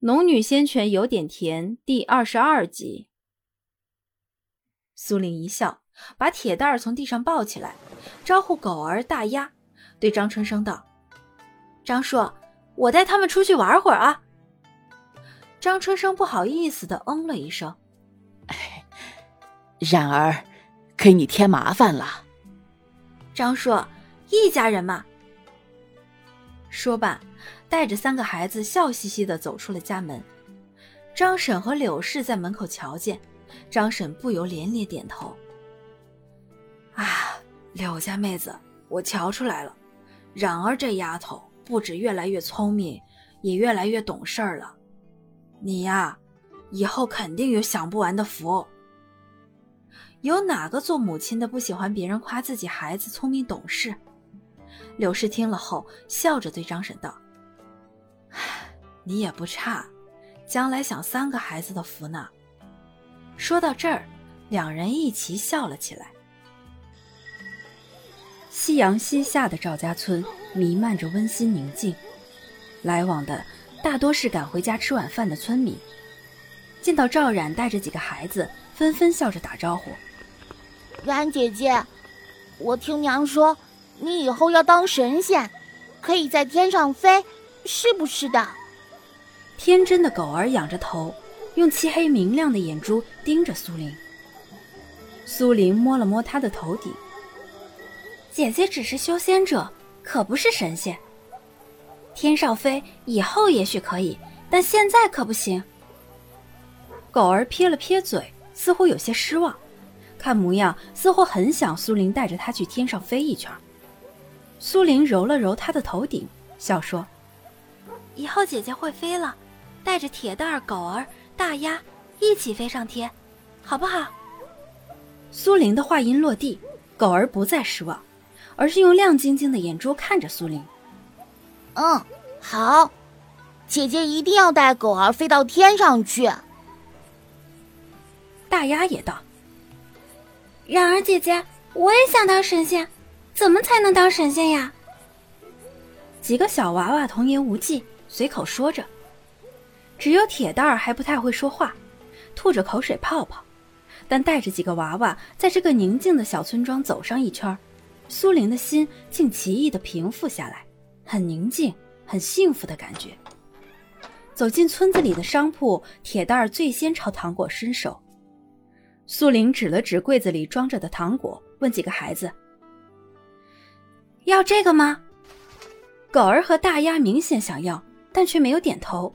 农女仙泉有点甜第二十二集。苏玲一笑，把铁蛋儿从地上抱起来，招呼狗儿、大鸭，对张春生道：“张叔，我带他们出去玩会儿啊。”张春生不好意思的嗯了一声：“然而，给你添麻烦了。”张叔，一家人嘛。说罢。带着三个孩子笑嘻嘻地走出了家门，张婶和柳氏在门口瞧见，张婶不由连连点头。啊，柳家妹子，我瞧出来了，冉儿这丫头不止越来越聪明，也越来越懂事儿了。你呀，以后肯定有享不完的福。有哪个做母亲的不喜欢别人夸自己孩子聪明懂事？柳氏听了后，笑着对张婶道。你也不差，将来享三个孩子的福呢。说到这儿，两人一齐笑了起来。夕阳西下的赵家村弥漫着温馨宁静，来往的大多是赶回家吃晚饭的村民。见到赵冉带着几个孩子，纷纷笑着打招呼：“冉姐姐，我听娘说，你以后要当神仙，可以在天上飞，是不是的？”天真的狗儿仰着头，用漆黑明亮的眼珠盯着苏玲。苏玲摸了摸他的头顶，姐姐只是修仙者，可不是神仙。天上飞以后也许可以，但现在可不行。狗儿撇了撇嘴，似乎有些失望，看模样似乎很想苏玲带着他去天上飞一圈。苏玲揉了揉他的头顶，笑说：“以后姐姐会飞了。”带着铁蛋儿、狗儿、大鸭一起飞上天，好不好？苏玲的话音落地，狗儿不再失望，而是用亮晶晶的眼珠看着苏玲。嗯，好，姐姐一定要带狗儿飞到天上去。大鸭也道：“然而姐姐，我也想当神仙，怎么才能当神仙呀？”几个小娃娃童言无忌，随口说着。只有铁蛋儿还不太会说话，吐着口水泡泡，但带着几个娃娃在这个宁静的小村庄走上一圈，苏玲的心竟奇异的平复下来，很宁静、很幸福的感觉。走进村子里的商铺，铁蛋儿最先朝糖果伸手。苏玲指了指柜子里装着的糖果，问几个孩子：“要这个吗？”狗儿和大鸭明显想要，但却没有点头。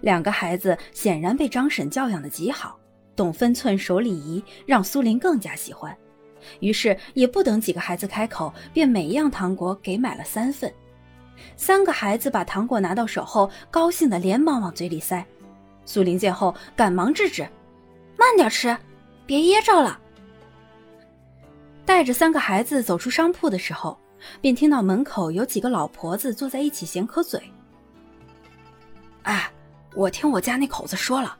两个孩子显然被张婶教养的极好，懂分寸、守礼仪，让苏林更加喜欢。于是也不等几个孩子开口，便每样糖果给买了三份。三个孩子把糖果拿到手后，高兴的连忙往嘴里塞。苏林见后，赶忙制止：“慢点吃，别噎着了。”带着三个孩子走出商铺的时候，便听到门口有几个老婆子坐在一起闲磕嘴。哎。我听我家那口子说了，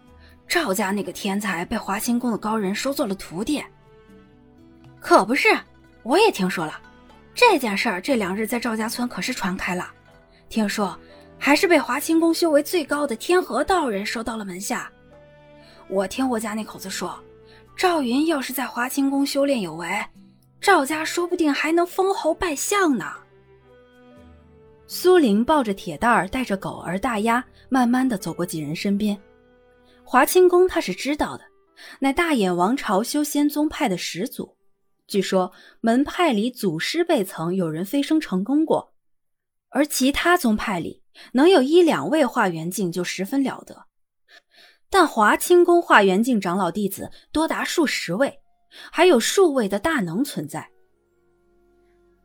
赵家那个天才被华清宫的高人收做了徒弟。可不是，我也听说了，这件事儿这两日在赵家村可是传开了，听说还是被华清宫修为最高的天河道人收到了门下。我听我家那口子说，赵云要是在华清宫修炼有为，赵家说不定还能封侯拜相呢。苏玲抱着铁蛋儿，带着狗儿、大鸭，慢慢的走过几人身边。华清宫他是知道的，乃大衍王朝修仙宗派的始祖。据说门派里祖师辈曾有人飞升成功过，而其他宗派里能有一两位化元境就十分了得。但华清宫化元境长老弟子多达数十位，还有数位的大能存在。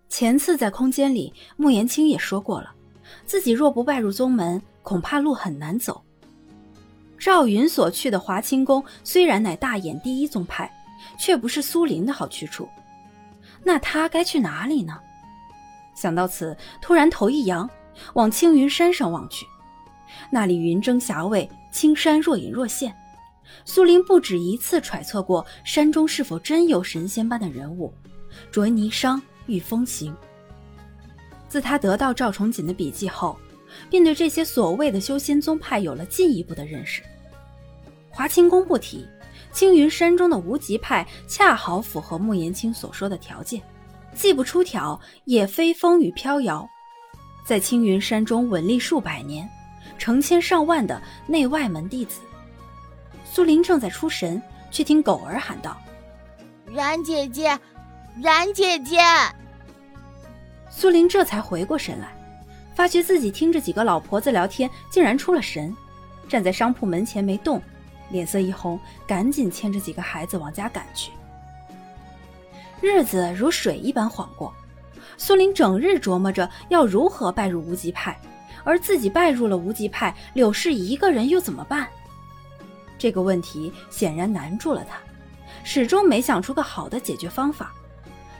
前次在空间里，穆言青也说过了，自己若不拜入宗门，恐怕路很难走。赵云所去的华清宫虽然乃大衍第一宗派，却不是苏林的好去处。那他该去哪里呢？想到此，突然头一扬，往青云山上望去，那里云蒸霞蔚，青山若隐若现。苏林不止一次揣测过山中是否真有神仙般的人物，着霓裳。御风行。自他得到赵崇锦的笔记后，便对这些所谓的修仙宗派有了进一步的认识。华清宫不提，青云山中的无极派恰好符合穆延青所说的条件，既不出挑，也非风雨飘摇，在青云山中稳立数百年，成千上万的内外门弟子。苏林正在出神，却听狗儿喊道：“冉姐姐，冉姐姐！”苏林这才回过神来，发觉自己听着几个老婆子聊天，竟然出了神，站在商铺门前没动，脸色一红，赶紧牵着几个孩子往家赶去。日子如水一般晃过，苏林整日琢磨着要如何拜入无极派，而自己拜入了无极派，柳氏一个人又怎么办？这个问题显然难住了他，始终没想出个好的解决方法。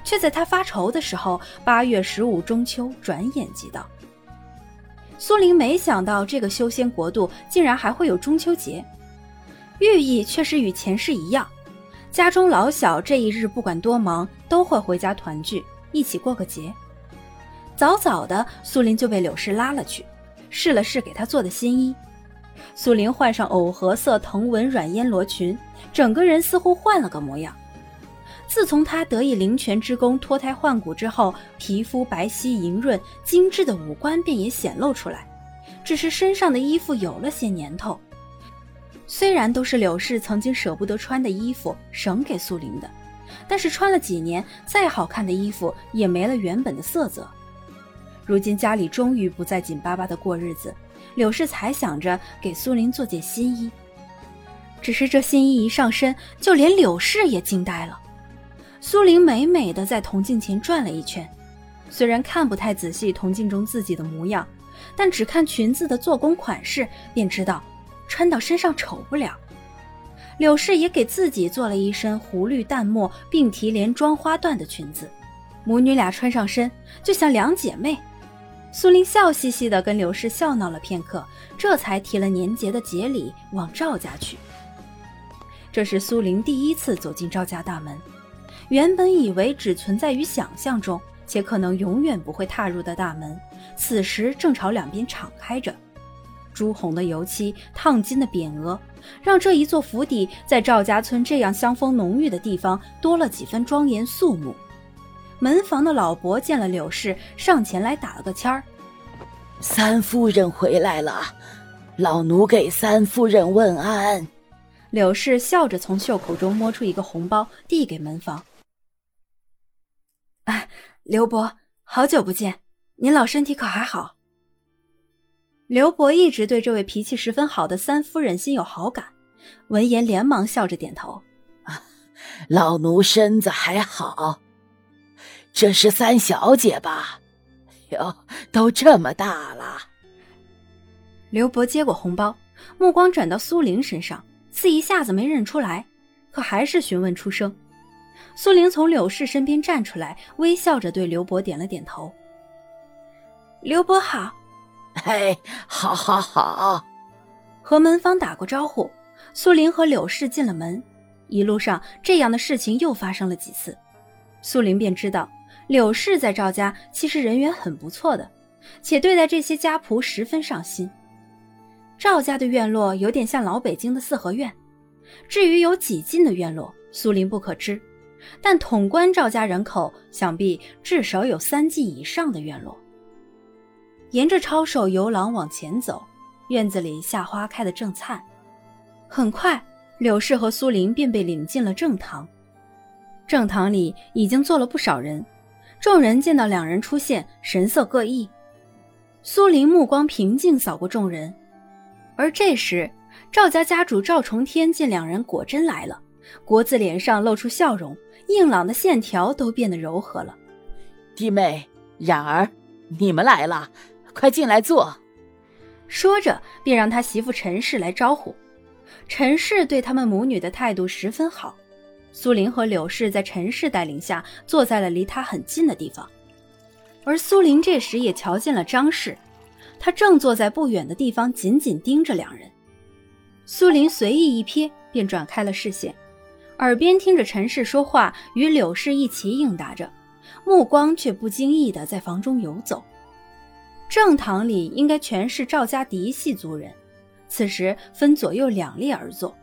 却在他发愁的时候，八月十五中秋转眼即到。苏林没想到这个修仙国度竟然还会有中秋节，寓意却是与前世一样，家中老小这一日不管多忙都会回家团聚，一起过个节。早早的，苏林就被柳氏拉了去，试了试给他做的新衣。苏林换上藕荷色藤纹软烟罗裙，整个人似乎换了个模样。自从他得以灵泉之功脱胎换骨之后，皮肤白皙莹润，精致的五官便也显露出来。只是身上的衣服有了些年头，虽然都是柳氏曾经舍不得穿的衣服，省给苏林的，但是穿了几年，再好看的衣服也没了原本的色泽。如今家里终于不再紧巴巴的过日子。柳氏才想着给苏林做件新衣，只是这新衣一上身，就连柳氏也惊呆了。苏林美美的在铜镜前转了一圈，虽然看不太仔细铜镜中自己的模样，但只看裙子的做工款式，便知道穿到身上丑不了。柳氏也给自己做了一身湖绿淡墨并提莲装花缎的裙子，母女俩穿上身就像两姐妹。苏林笑嘻嘻地跟刘氏笑闹了片刻，这才提了年节的节礼往赵家去。这是苏林第一次走进赵家大门，原本以为只存在于想象中，且可能永远不会踏入的大门，此时正朝两边敞开着。朱红的油漆，烫金的匾额，让这一座府邸在赵家村这样香风浓郁的地方多了几分庄严肃穆。门房的老伯见了柳氏，上前来打了个签儿：“三夫人回来了，老奴给三夫人问安。”柳氏笑着从袖口中摸出一个红包，递给门房：“啊，刘伯，好久不见，您老身体可还好？”刘伯一直对这位脾气十分好的三夫人心有好感，闻言连忙笑着点头：“啊，老奴身子还好。”这是三小姐吧？哟，都这么大了。刘伯接过红包，目光转到苏玲身上，似一下子没认出来，可还是询问出声。苏玲从柳氏身边站出来，微笑着对刘伯点了点头。刘伯好，哎，好，好，好。和门房打过招呼，苏玲和柳氏进了门。一路上，这样的事情又发生了几次，苏玲便知道。柳氏在赵家其实人缘很不错的，且对待这些家仆十分上心。赵家的院落有点像老北京的四合院，至于有几进的院落，苏林不可知。但统观赵家人口，想必至少有三进以上的院落。沿着抄手游廊往前走，院子里夏花开得正灿。很快，柳氏和苏林便被领进了正堂。正堂里已经坐了不少人。众人见到两人出现，神色各异。苏林目光平静扫过众人，而这时赵家家主赵重天见两人果真来了，国字脸上露出笑容，硬朗的线条都变得柔和了。弟妹冉儿，你们来了，快进来坐。说着，便让他媳妇陈氏来招呼。陈氏对他们母女的态度十分好。苏林和柳氏在陈氏带领下坐在了离他很近的地方，而苏林这时也瞧见了张氏，他正坐在不远的地方，紧紧盯着两人。苏林随意一瞥，便转开了视线，耳边听着陈氏说话，与柳氏一起应答着，目光却不经意地在房中游走。正堂里应该全是赵家嫡系族人，此时分左右两列而坐，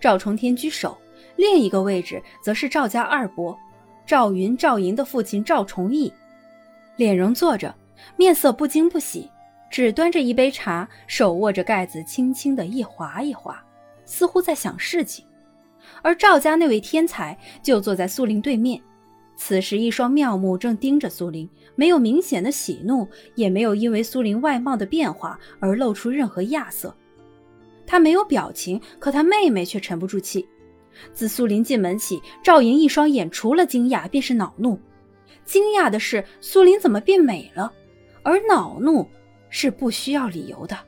赵重天居首，另一个位置则是赵家二伯赵云、赵莹的父亲赵崇义，脸容坐着，面色不惊不喜，只端着一杯茶，手握着盖子，轻轻的一划一划，似乎在想事情。而赵家那位天才就坐在苏林对面，此时一双妙目正盯着苏林，没有明显的喜怒，也没有因为苏林外貌的变化而露出任何亚色。他没有表情，可他妹妹却沉不住气。自苏林进门起，赵莹一双眼除了惊讶便是恼怒。惊讶的是苏林怎么变美了，而恼怒是不需要理由的。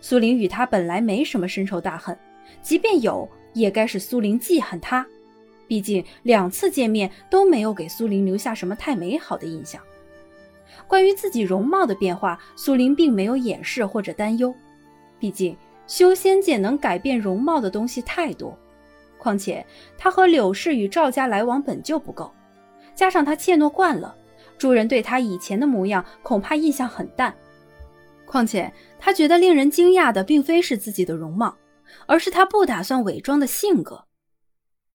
苏林与他本来没什么深仇大恨，即便有。也该是苏林记恨他，毕竟两次见面都没有给苏林留下什么太美好的印象。关于自己容貌的变化，苏林并没有掩饰或者担忧，毕竟修仙界能改变容貌的东西太多。况且他和柳氏与赵家来往本就不够，加上他怯懦惯了，诸人对他以前的模样恐怕印象很淡。况且他觉得令人惊讶的并非是自己的容貌。而是他不打算伪装的性格。